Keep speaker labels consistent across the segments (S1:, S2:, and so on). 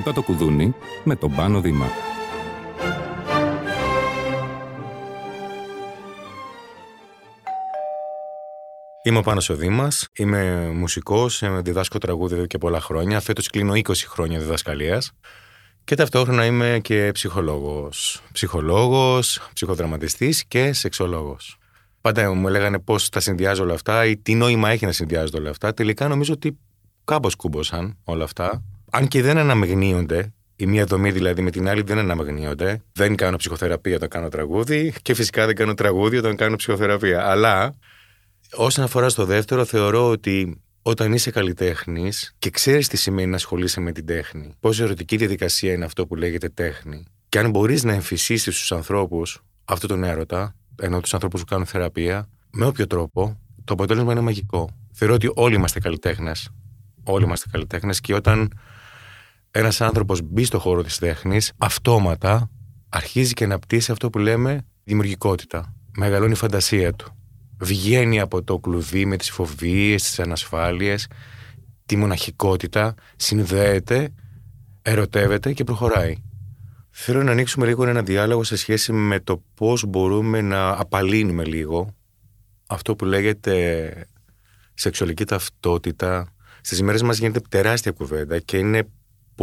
S1: Χτύπα το κουδούνι με τον Πάνο Δήμα.
S2: Είμαι ο Πάνος ο Δήμας, είμαι μουσικός, διδάσκω τραγούδι εδώ και πολλά χρόνια. Φέτος κλείνω 20 χρόνια διδασκαλίας και ταυτόχρονα είμαι και ψυχολόγος. Ψυχολόγος, ψυχοδραματιστής και σεξολόγος. Πάντα μου λέγανε πώς τα συνδυάζω όλα αυτά ή τι νόημα έχει να συνδυάζω όλα αυτά. Τελικά νομίζω ότι κάπως κούμποσαν όλα αυτά. Αν και δεν αναμεγνύονται, η μία δομή δηλαδή με την άλλη δεν αναμεγνύονται. Δεν κάνω ψυχοθεραπεία όταν κάνω τραγούδι και φυσικά δεν κάνω τραγούδι όταν κάνω ψυχοθεραπεία. Αλλά όσον αφορά στο δεύτερο, θεωρώ ότι όταν είσαι καλλιτέχνης και ξέρεις τι σημαίνει να ασχολείσαι με την τέχνη, πόσο ερωτική διαδικασία είναι αυτό που λέγεται τέχνη, και αν μπορείς να εμφυσίσεις στου ανθρώπους αυτό τον έρωτα, ενώ τους ανθρώπους που κάνουν θεραπεία, με όποιο τρόπο, το αποτέλεσμα είναι μαγικό. Θεωρώ ότι όλοι είμαστε καλλιτέχνες. Όλοι είμαστε καλλιτέχνες και όταν ένας άνθρωπος μπει στο χώρο της τέχνης, αυτόματα αρχίζει και αναπτύσσει αυτό που λέμε δημιουργικότητα. Μεγαλώνει η φαντασία του βγαίνει από το κλουβί με τις φοβίες, τις ανασφάλειες, τη μοναχικότητα, συνδέεται, ερωτεύεται και προχωράει. Θέλω να ανοίξουμε λίγο ένα διάλογο σε σχέση με το πώς μπορούμε να απαλύνουμε λίγο αυτό που λέγεται σεξουαλική ταυτότητα. Στις ημέρες μας γίνεται τεράστια κουβέντα και είναι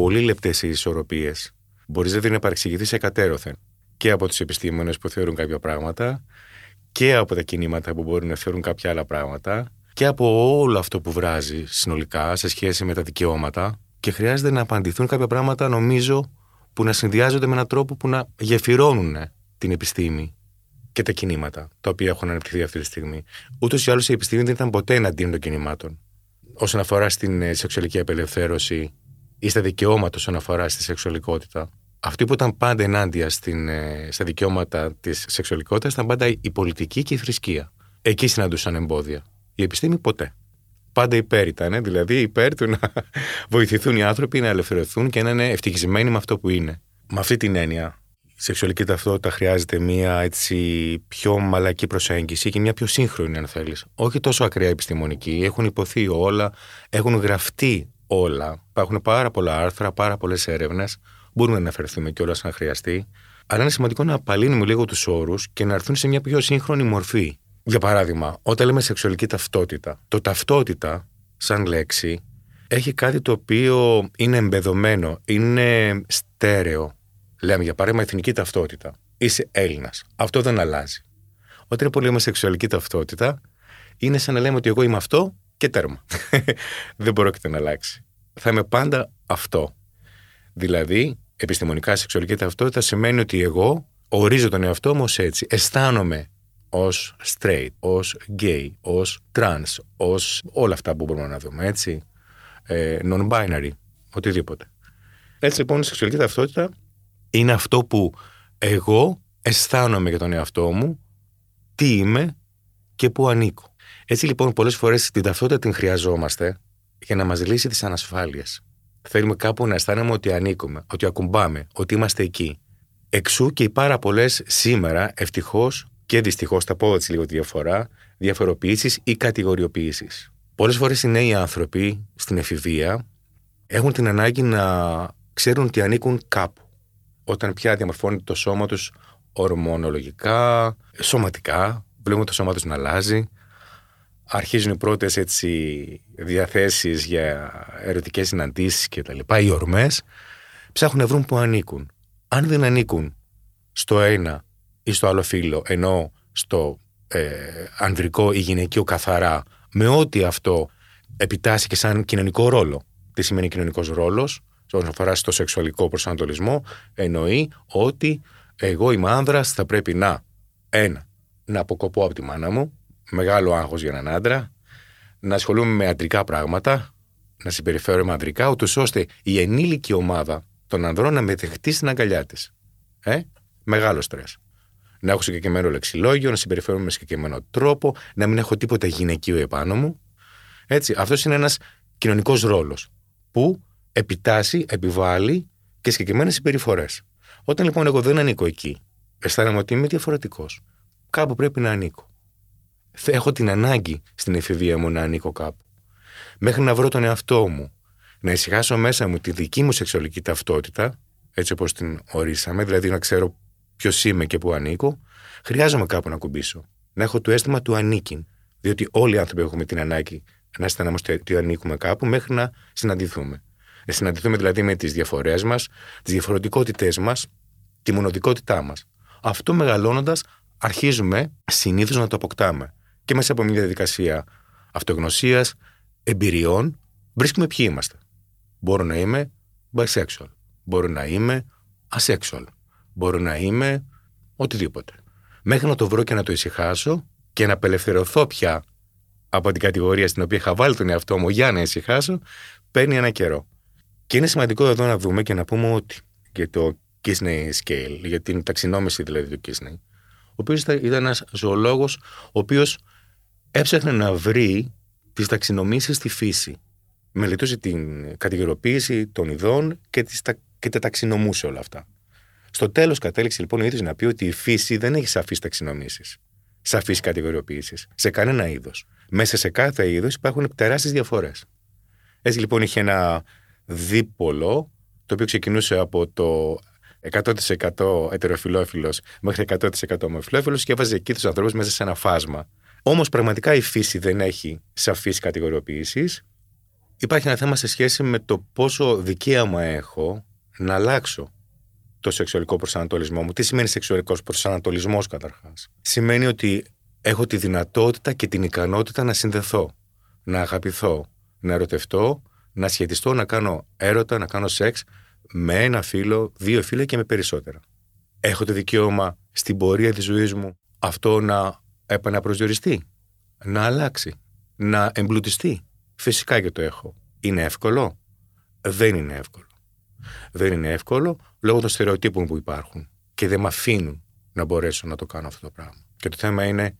S2: πολύ λεπτές οι ισορροπίες. Μπορείς δηλαδή να παρεξηγηθεί σε κατέρωθεν και από τους επιστήμονες που θεωρούν κάποια πράγματα και από τα κινήματα που μπορεί να θεωρούν κάποια άλλα πράγματα και από όλο αυτό που βράζει συνολικά σε σχέση με τα δικαιώματα και χρειάζεται να απαντηθούν κάποια πράγματα νομίζω που να συνδυάζονται με έναν τρόπο που να γεφυρώνουν την επιστήμη και τα κινήματα τα οποία έχουν αναπτυχθεί αυτή τη στιγμή. Ούτως ή άλλως η επιστήμη δεν ήταν ποτέ εναντίον των κινημάτων. Όσον αφορά στην ε, σεξουαλική απελευθέρωση ή στα δικαιώματα όσον αφορά στη σεξουαλικότητα, αυτοί που ήταν πάντα ενάντια στην, ε, στα δικαιώματα της σεξουαλικότητας ήταν πάντα η πολιτική και η θρησκεία. Εκεί συναντούσαν εμπόδια. Η επιστήμη ποτέ. Πάντα υπέρ ήταν, δηλαδή υπέρ του να βοηθηθούν οι άνθρωποι να ελευθερωθούν και να είναι ευτυχισμένοι με αυτό που είναι. Με αυτή την έννοια, η σεξουαλική ταυτότητα χρειάζεται μια έτσι πιο μαλακή προσέγγιση και μια πιο σύγχρονη, αν θέλεις. Όχι τόσο ακραία επιστημονική. Έχουν υποθεί όλα, έχουν γραφτεί όλα. Υπάρχουν πάρα πολλά άρθρα, πάρα πολλές έρευνες Μπορούμε να αναφερθούμε κιόλας αν χρειαστεί. Αλλά είναι σημαντικό να απαλύνουμε λίγο τους όρους και να έρθουν σε μια πιο σύγχρονη μορφή. Για παράδειγμα, όταν λέμε σεξουαλική ταυτότητα, το ταυτότητα, σαν λέξη, έχει κάτι το οποίο είναι εμπεδομένο, είναι στέρεο. Λέμε για παράδειγμα εθνική ταυτότητα. Είσαι Έλληνας. Αυτό δεν αλλάζει. Όταν είναι λέμε σεξουαλική ταυτότητα, είναι σαν να λέμε ότι εγώ είμαι αυτό και τέρμα. δεν πρόκειται να αλλάξει. Θα είμαι πάντα αυτό. Δηλαδή, επιστημονικά σεξουαλική ταυτότητα σημαίνει ότι εγώ ορίζω τον εαυτό μου ως έτσι. Αισθάνομαι ως straight, ως gay, ως trans, ως όλα αυτά που μπορούμε να δούμε, έτσι. Ε, non-binary, οτιδήποτε. Έτσι λοιπόν η σεξουαλική ταυτότητα είναι αυτό που εγώ αισθάνομαι για τον εαυτό μου, τι είμαι και πού ανήκω. Έτσι λοιπόν πολλές φορές την ταυτότητα την χρειαζόμαστε για να μας λύσει τις ανασφάλειες. Θέλουμε κάπου να αισθάνομαι ότι ανήκουμε, ότι ακουμπάμε, ότι είμαστε εκεί. Εξού και οι πάρα πολλές σήμερα, ευτυχώς και δυστυχώς, θα πω έτσι λίγο τη διαφορά, διαφοροποιήσεις ή κατηγοριοποιήσεις. Πολλές φορές οι νέοι άνθρωποι στην εφηβεία έχουν την ανάγκη να ξέρουν ότι ανήκουν κάπου. Όταν πια διαμορφώνεται το σώμα τους ορμονολογικά, σωματικά, βλέπουμε το σώμα τους να αλλάζει, αρχίζουν οι πρώτες έτσι διαθέσεις για ερωτικές συναντήσεις και τα λοιπά, οι ορμές, ψάχνουν να βρουν που ανήκουν. Αν δεν ανήκουν στο ένα ή στο άλλο φύλλο, ενώ στο ε, ανδρικό ή γυναικείο καθαρά, με ό,τι αυτό επιτάσσει και σαν κοινωνικό ρόλο. Τι σημαίνει κοινωνικός ρόλος, όσον αφορά στο σεξουαλικό προσανατολισμό, εννοεί ότι εγώ είμαι άνδρας, θα πρέπει να, ένα, να αποκοπώ από τη μάνα μου, μεγάλο άγχος για έναν άντρα, να ασχολούμαι με αντρικά πράγματα, να συμπεριφέρομαι ανδρικά, ούτως ώστε η ενήλικη ομάδα των ανδρών να με δεχτεί στην αγκαλιά της. Ε; Μεγάλο στρες. Να έχω συγκεκριμένο λεξιλόγιο, να συμπεριφέρομαι με συγκεκριμένο τρόπο, να μην έχω τίποτα γυναικείο επάνω μου. Έτσι, αυτός είναι ένας κοινωνικός ρόλος που επιτάσσει, επιβάλλει και συγκεκριμένες συμπεριφορές. Όταν λοιπόν εγώ δεν ανήκω εκεί, αισθάνομαι ότι είμαι διαφορετικός. Κάπου πρέπει να ανήκω έχω την ανάγκη στην εφηβεία μου να ανήκω κάπου. Μέχρι να βρω τον εαυτό μου, να ησυχάσω μέσα μου τη δική μου σεξουαλική ταυτότητα, έτσι όπως την ορίσαμε, δηλαδή να ξέρω ποιος είμαι και πού ανήκω, χρειάζομαι κάπου να κουμπίσω. Να έχω το αίσθημα του ανήκειν. Διότι όλοι οι άνθρωποι έχουμε την ανάγκη να αισθανόμαστε ότι ανήκουμε κάπου μέχρι να συναντηθούμε. Να συναντηθούμε δηλαδή με τις διαφορές μας, τις διαφορετικότητές μας, τη μονοδικότητά μας. Αυτό μεγαλώνοντας, αρχίζουμε συνήθως να το αποκτάμε. Και μέσα από μια διαδικασία αυτογνωσίας, εμπειριών, βρίσκουμε ποιοι είμαστε. Μπορώ να είμαι bisexual. Μπορώ να είμαι asexual. Μπορώ να είμαι οτιδήποτε. Μέχρι να το βρω και να το ησυχάσω και να απελευθερωθώ πια από την κατηγορία στην οποία είχα βάλει τον εαυτό μου για να ησυχάσω, παίρνει ένα καιρό. Και είναι σημαντικό εδώ να δούμε και να πούμε ότι για το Kisney Scale, για την ταξινόμηση δηλαδή του Kisney, ο οποίος ήταν ένας ζωολόγος, ο οποίος έψαχνε να βρει τις ταξινομήσεις στη φύση. Μελετούσε την κατηγοριοποίηση των ειδών και, τις, και τα ταξινομούσε όλα αυτά. Στο τέλος κατέληξε λοιπόν ο ίδιος να πει ότι η φύση δεν έχει σαφείς ταξινομήσεις, σαφείς κατηγοριοποίησεις σε κανένα είδος. Μέσα σε κάθε είδος υπάρχουν τεράστιες διαφορές. Έτσι λοιπόν είχε ένα δίπολο το οποίο ξεκινούσε από το 100% ετεροφιλόφιλος μέχρι 100% ομοφιλόφιλος και έβαζε εκεί τους ανθρώπους μέσα σε ένα φάσμα. Όμως πραγματικά η φύση δεν έχει σαφείς κατηγοριοποιήσεις. Υπάρχει ένα θέμα σε σχέση με το πόσο δικαίωμα έχω να αλλάξω το σεξουαλικό προσανατολισμό μου. Τι σημαίνει σεξουαλικός προσανατολισμός, καταρχάς; Σημαίνει ότι έχω τη δυνατότητα και την ικανότητα να συνδεθώ, να αγαπηθώ, να ερωτευτώ, να σχετιστώ, να κάνω έρωτα, να κάνω σεξ με ένα φίλο, δύο φίλια και με περισσότερα. Έχω το δικαίωμα στην πορεία της ζωής μου αυτό να επαναπροσδιοριστεί, να αλλάξει, να εμπλουτιστεί. Φυσικά και το έχω. Είναι εύκολο; Δεν είναι εύκολο. Δεν είναι εύκολο λόγω των στερεοτύπων που υπάρχουν και δεν με αφήνουν να μπορέσω να το κάνω αυτό το πράγμα. Και το θέμα είναι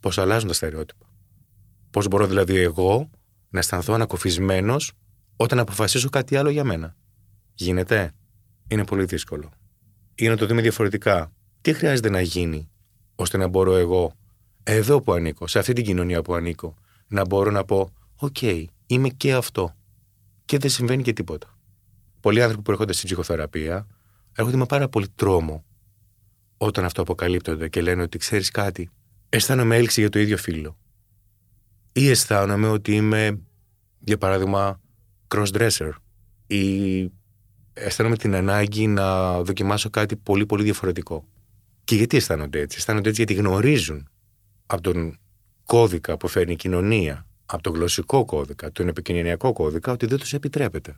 S2: πώς αλλάζουν τα στερεότυπα. Πώς μπορώ δηλαδή εγώ να αισθανθώ ανακοφισμένος όταν αποφασίσω κάτι άλλο για μένα. Γίνεται; Είναι πολύ δύσκολο. Ή να το δούμε διαφορετικά. Τι χρειάζεται να γίνει ώστε να μπορώ εγώ, εδώ που ανήκω, σε αυτή την κοινωνία που ανήκω, να μπορώ να πω: Οκ, είμαι και αυτό. Και δεν συμβαίνει και τίποτα. Πολλοί άνθρωποι που έρχονται στην ψυχοθεραπεία έρχονται με πάρα πολύ τρόμο όταν αυτό αποκαλύπτονται και λένε ότι ξέρεις κάτι, αισθάνομαι έλξη για το ίδιο φίλο. Ή αισθάνομαι ότι είμαι, για παράδειγμα, cross-dresser ή αισθάνομαι την ανάγκη να δοκιμάσω κάτι πολύ πολύ διαφορετικό. Και γιατί αισθάνονται έτσι; Αισθάνονται έτσι γιατί γνωρίζουν από τον κώδικα που φέρνει η κοινωνία, από τον γλωσσικό κώδικα, τον επικοινωνιακό κώδικα, ότι δεν τους επιτρέπεται.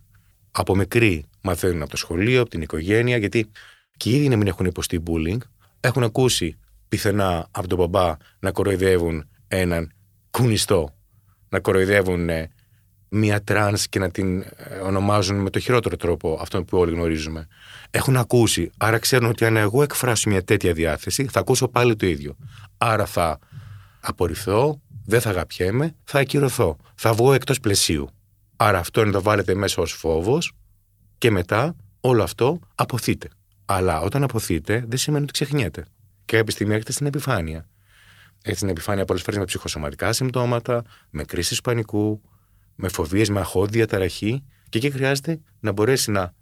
S2: Από μικροί μαθαίνουν από το σχολείο, από την οικογένεια, γιατί και ήδη να μην έχουν υποστεί bullying, έχουν ακούσει πιθανά από τον μπαμπά να κοροϊδεύουν έναν κουνιστό, να κοροϊδεύουν ε, μία τρανς και να την ε, ονομάζουν με το χειρότερο τρόπο αυτό που όλοι γνωρίζουμε. Έχουν ακούσει, άρα ξέρουν ότι αν εγώ εκφράσω μια τέτοια διάθεση θα ακούσω πάλι το ίδιο. Άρα θα απορριφθώ, δεν θα αγαπιέμαι, θα ακυρωθώ, θα βγω εκτός πλαισίου. Άρα αυτό είναι το βάλετε μέσα ως φόβος και μετά όλο αυτό αποθείτε. Αλλά όταν αποθείτε δεν σημαίνει ότι ξεχνιέται. Και κάποια στιγμή έρχεται στην επιφάνεια. Έρχεται στην επιφάνεια πολλές φορές με ψυχοσωματικά συμπτώματα, με κρίσεις πανικού, με φοβίες, με αχώδη διαταραχή. Και εκεί χρειάζεται να μπορέσει να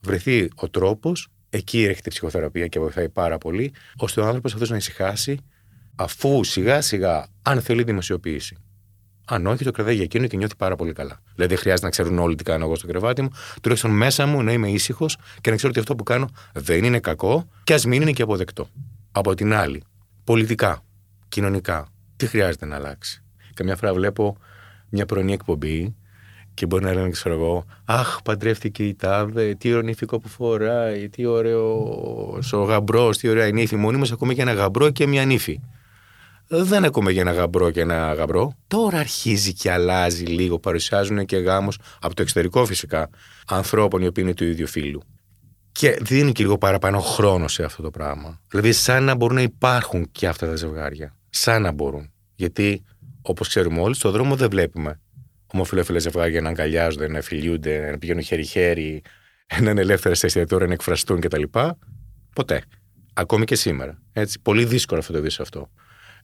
S2: βρεθεί ο τρόπος, εκεί έρχεται η ψυχοθεραπεία και βοηθάει πάρα πολύ, ώστε ο άνθρωπος αυτός να ησυχάσει, αφού σιγά σιγά, αν θέλει δημοσιοποίηση. Αν όχι, το κρατάει για εκείνο και νιώθει πάρα πολύ καλά. Δηλαδή, δεν χρειάζεται να ξέρουν όλοι τι κάνω εγώ στο κρεβάτι μου, τουλάχιστον μέσα μου να είμαι ήσυχος και να ξέρω ότι αυτό που κάνω δεν είναι κακό και ας μην είναι και αποδεκτό. Από την άλλη, πολιτικά, κοινωνικά, τι χρειάζεται να αλλάξει; Καμιά φορά βλέπω μια πρωινή εκπομπή και μπορεί να λένε, ξέρω εγώ, Αχ, παντρεύτηκε η Τάδε, τι ωραίο νύφικο που φοράει, τι ωραίο ο γαμπρός, τι ωραία η νύφη. Μόνοι μας ακούμε για ένα γαμπρό και μια νύφη. Δεν ακούμε για ένα γαμπρό και ένα γαμπρό. Τώρα αρχίζει και αλλάζει λίγο. Παρουσιάζουν και γάμου από το εξωτερικό φυσικά ανθρώπων οι οποίοι είναι του ίδιου φίλου. Και δίνει και λίγο παραπάνω χρόνο σε αυτό το πράγμα. Δηλαδή, σαν να μπορούν να υπάρχουν και αυτά τα ζευγάρια. Σαν να μπορούν. Γιατί, όπως ξέρουμε όλοι, στον δρόμο δεν βλέπουμε ομοφυλόφιλα ζευγάρια να αγκαλιάζονται, να φιλιούνται, να πηγαίνουν χέρι-χέρι, να είναι ελεύθερες στα εστιατόρια, να εκφραστούν κτλ. Ποτέ. Ακόμη και σήμερα. Έτσι, πολύ δύσκολο αυτό το δεις αυτό.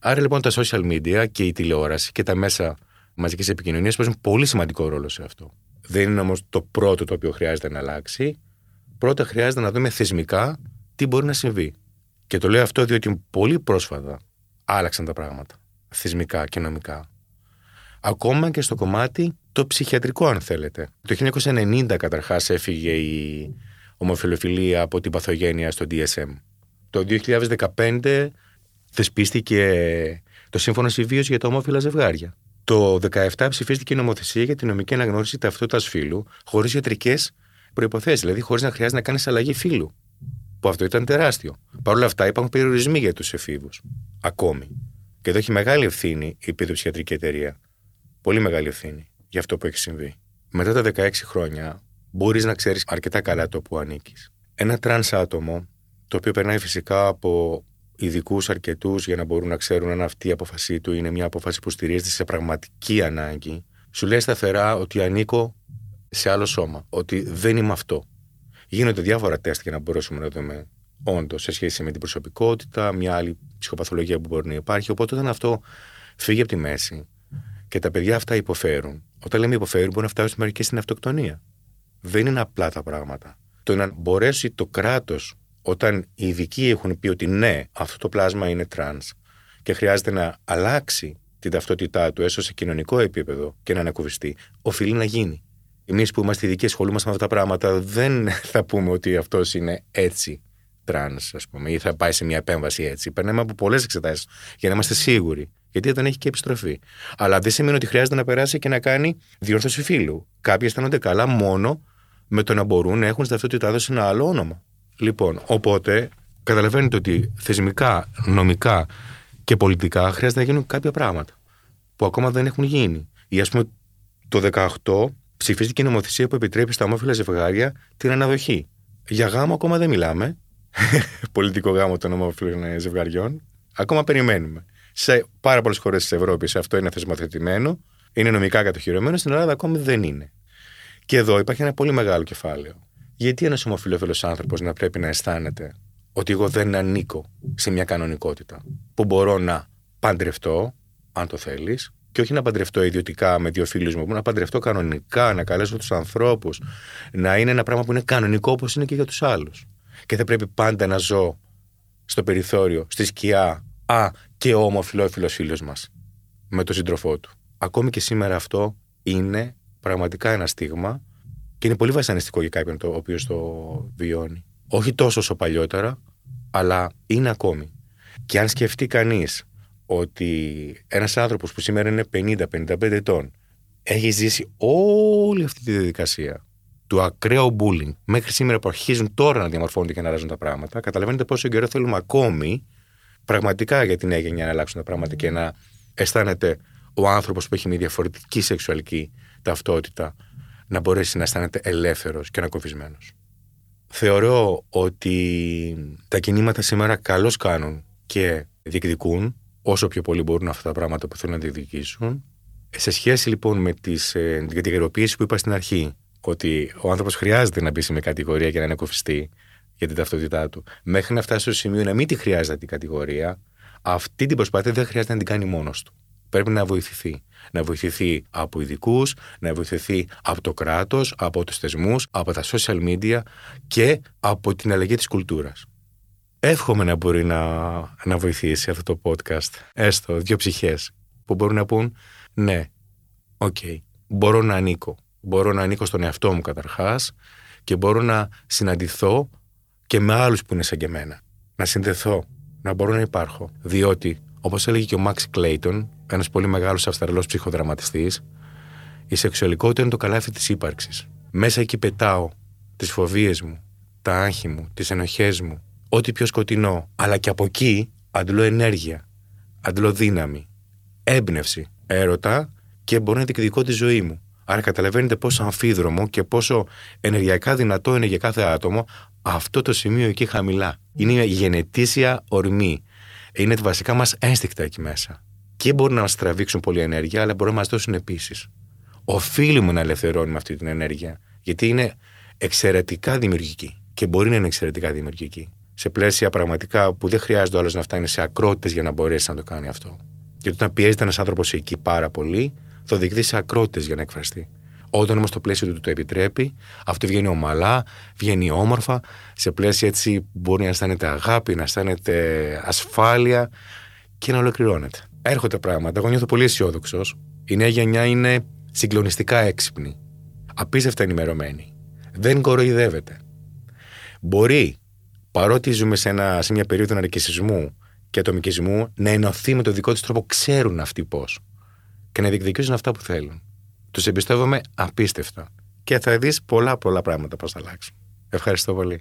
S2: Άρα λοιπόν τα social media και η τηλεόραση και τα μέσα μαζικής επικοινωνίας παίζουν πολύ σημαντικό ρόλο σε αυτό. Δεν είναι όμως το πρώτο το οποίο χρειάζεται να αλλάξει. Πρώτα χρειάζεται να δούμε θεσμικά τι μπορεί να συμβεί. Και το λέω αυτό διότι πολύ πρόσφατα άλλαξαν τα πράγματα. Θεσμικά και νομικά. Ακόμα και στο κομμάτι το ψυχιατρικό, αν θέλετε. Το 1990 καταρχάς έφυγε η ομοφιλοφιλία από την παθογένεια στο DSM. Το 2015 θεσπίστηκε το Σύμφωνο Συμβίωσης για τα ομόφυλα ζευγάρια. Το 2017 ψηφίστηκε η νομοθεσία για την νομική αναγνώριση ταυτότητας φύλου χωρίς ιατρικές προποθέσει, δηλαδή χωρίς να χρειάζεται να κάνεις αλλαγή φύλου. Που αυτό ήταν τεράστιο. Παρ' όλα αυτά υπάρχουν περιορισμοί για τους εφήβους. Ακόμη. Και εδώ έχει μεγάλη ευθύνη η παιδοψιατρική εταιρεία. Πολύ μεγάλη ευθύνη για αυτό που έχει συμβεί. Μετά τα 16 χρόνια μπορείς να ξέρεις αρκετά καλά το που ανήκεις. Ένα τρανς άτομο, το οποίο περνάει φυσικά από ειδικούς αρκετούς για να μπορούν να ξέρουν αν αυτή η απόφασή του είναι μια απόφαση που στηρίζεται σε πραγματική ανάγκη, σου λέει σταθερά ότι ανήκω σε άλλο σώμα, ότι δεν είμαι αυτό. Γίνονται διάφορα τεστ για να μπορέσουμε να δούμε όντως σε σχέση με την προσωπικότητα, μια άλλη ψυχοπαθολογία που μπορεί να υπάρχει. Οπότε όταν αυτό φύγει από τη μέση και τα παιδιά αυτά υποφέρουν, όταν λέμε υποφέρουν, μπορεί να φτάσουν μερικές στην αυτοκτονία. Δεν είναι απλά τα πράγματα. Το να μπορέσει το κράτος, όταν οι ειδικοί έχουν πει ότι ναι, αυτό το πλάσμα είναι τρανς και χρειάζεται να αλλάξει την ταυτότητά του έστω σε κοινωνικό επίπεδο και να ανακουφιστεί, οφείλει να γίνει. Εμείς που είμαστε ειδικοί, ασχολούμαστε με αυτά τα πράγματα, δεν θα πούμε ότι αυτός είναι έτσι τρανς, ας πούμε, ή θα πάει σε μια επέμβαση έτσι. Περνάμε από πολλές εξετάσεις για να είμαστε σίγουροι. Γιατί δεν έχει και επιστροφή. Αλλά δεν σημαίνει ότι χρειάζεται να περάσει και να κάνει διόρθωση φύλου. Κάποιοι αισθάνονται καλά μόνο με το να μπορούν να έχουν στην ταυτότητά τους ένα άλλο όνομα. Λοιπόν, οπότε καταλαβαίνετε ότι θεσμικά, νομικά και πολιτικά χρειάζεται να γίνουν κάποια πράγματα που ακόμα δεν έχουν γίνει. Ή ας πούμε το 18 ψηφίστηκε η νομοθεσία που επιτρέπει στα ομόφυλα ζευγάρια την αναδοχή. Για γάμο ακόμα δεν μιλάμε. Πολιτικό γάμο των ομόφυλων ζευγαριών. Ακόμα περιμένουμε. Σε πάρα πολλές χώρες της Ευρώπης αυτό είναι θεσμοθετημένο, είναι νομικά κατοχυρωμένο, στην Ελλάδα ακόμη δεν είναι. Και εδώ υπάρχει ένα πολύ μεγάλο κεφάλαιο. Γιατί ένας ομοφυλόφιλο άνθρωπος να πρέπει να αισθάνεται ότι εγώ δεν ανήκω σε μια κανονικότητα που μπορώ να παντρευτώ, αν το θέλεις, και όχι να παντρευτώ ιδιωτικά με δύο φίλους μου, να παντρευτώ κανονικά, να καλέσω τους ανθρώπους, να είναι ένα πράγμα που είναι κανονικό όπως είναι και για τους άλλους. Και θα πρέπει πάντα να ζω στο περιθώριο, στη σκιά, α, και ο ομοφυλόφιλο φίλος μας με τον σύντροφό του. Ακόμη και σήμερα αυτό είναι πραγματικά ένα στίγμα και είναι πολύ βασανιστικό για κάποιον το οποίος το βιώνει. Όχι τόσο όσο παλιότερα, αλλά είναι ακόμη. Και αν σκεφτεί κανείς ότι ένας άνθρωπος που σήμερα είναι 50-55 ετών έχει ζήσει όλη αυτή τη διαδικασία του ακραίου bullying μέχρι σήμερα που αρχίζουν τώρα να διαμορφώνονται και να αλλάζουν τα πράγματα, καταλαβαίνετε πόσο καιρό θέλουμε ακόμη πραγματικά για την έγενεια να αλλάξουν τα πράγματα και να αισθάνεται ο άνθρωπος που έχει μια διαφορετική σεξουαλική ταυτότητα να μπορέσει να αισθάνεται ελεύθερος και ανακοφισμένο. Θεωρώ ότι τα κινήματα σήμερα καλώς κάνουν και διεκδικούν όσο πιο πολύ μπορούν αυτά τα πράγματα που θέλουν να διεκδικήσουν. Σε σχέση λοιπόν με τις, ε, την κατηγοριοποίηση που είπα στην αρχή, ότι ο άνθρωπος χρειάζεται να μπει σε μια κατηγορία και να είναι κοφιστή για την ταυτότητά του, μέχρι να φτάσει στο σημείο να μην τη χρειάζεται την κατηγορία, αυτή την προσπάθεια δεν χρειάζεται να την κάνει μόνος του. Πρέπει να βοηθηθεί. Να βοηθηθεί από ειδικούς, να βοηθηθεί από το κράτος, από τους θεσμούς, από τα social media και από την αλλαγή της κουλτούρας. Εύχομαι να μπορεί να, να βοηθήσει αυτό το podcast. Έστω δύο ψυχές που μπορούν να πούν ναι, OK, okay, μπορώ να ανήκω. Μπορώ να ανήκω στον εαυτό μου καταρχάς και μπορώ να συναντηθώ και με άλλους που είναι σαν και εμένα. Να συνδεθώ, να μπορώ να υπάρχω. Διότι, όπως έλεγε και ο Μαξ Κλέιτον, ένα πολύ μεγάλο Αυστραλό ψυχοδραματιστής, η σεξουαλικότητα είναι το καλάθι της ύπαρξης. Μέσα εκεί πετάω τις φοβίες μου, τα άγχη μου, τις ενοχές μου, ό,τι πιο σκοτεινό. Αλλά και από εκεί αντλώ ενέργεια, αντλώ δύναμη, έμπνευση, έρωτα και μπορώ να διεκδικώ τη ζωή μου. Άρα καταλαβαίνετε πόσο αμφίδρομο και πόσο ενεργειακά δυνατό είναι για κάθε άτομο αυτό το σημείο εκεί χαμηλά. Είναι η γενετήσια ορμή. Είναι τα βασικά μας ένστικτα εκεί μέσα. Και μπορεί να μας τραβήξουν πολλή ενέργεια, αλλά μπορεί να μας δώσουν επίσης. Οφείλουμε να ελευθερώνουμε αυτή την ενέργεια, γιατί είναι εξαιρετικά δημιουργική. Και μπορεί να είναι εξαιρετικά δημιουργική. Σε πλαίσια πραγματικά που δεν χρειάζεται άλλος να φτάνει σε ακρότητες για να μπορέσει να το κάνει αυτό. Γιατί όταν πιέζεται ένας άνθρωπος εκεί πάρα πολύ, θα οδηγηθεί σε ακρότητες για να εκφραστεί. Όταν όμως το πλαίσιο του το επιτρέπει, αυτό βγαίνει ομαλά, βγαίνει όμορφα, σε πλαίσια έτσι μπορεί να αισθάνεται αγάπη, να αισθάνεται ασφάλεια και να ολοκληρώνεται. Έρχονται πράγματα. Εγώ νιώθω πολύ αισιόδοξος. Η νέα γενιά είναι συγκλονιστικά έξυπνη. Απίστευτα ενημερωμένη. Δεν κοροϊδεύεται. Μπορεί, παρότι ζούμε σε, ένα, σε μια περίοδο ναρκισισμού και ατομικισμού, να ενωθεί με το δικό της τρόπο, ξέρουν αυτοί πώς. Και να διεκδικήσουν αυτά που θέλουν. Τους εμπιστεύομαι απίστευτα. Και θα δεις πολλά πολλά πράγματα πώς θα αλλάξουν. Ευχαριστώ πολύ.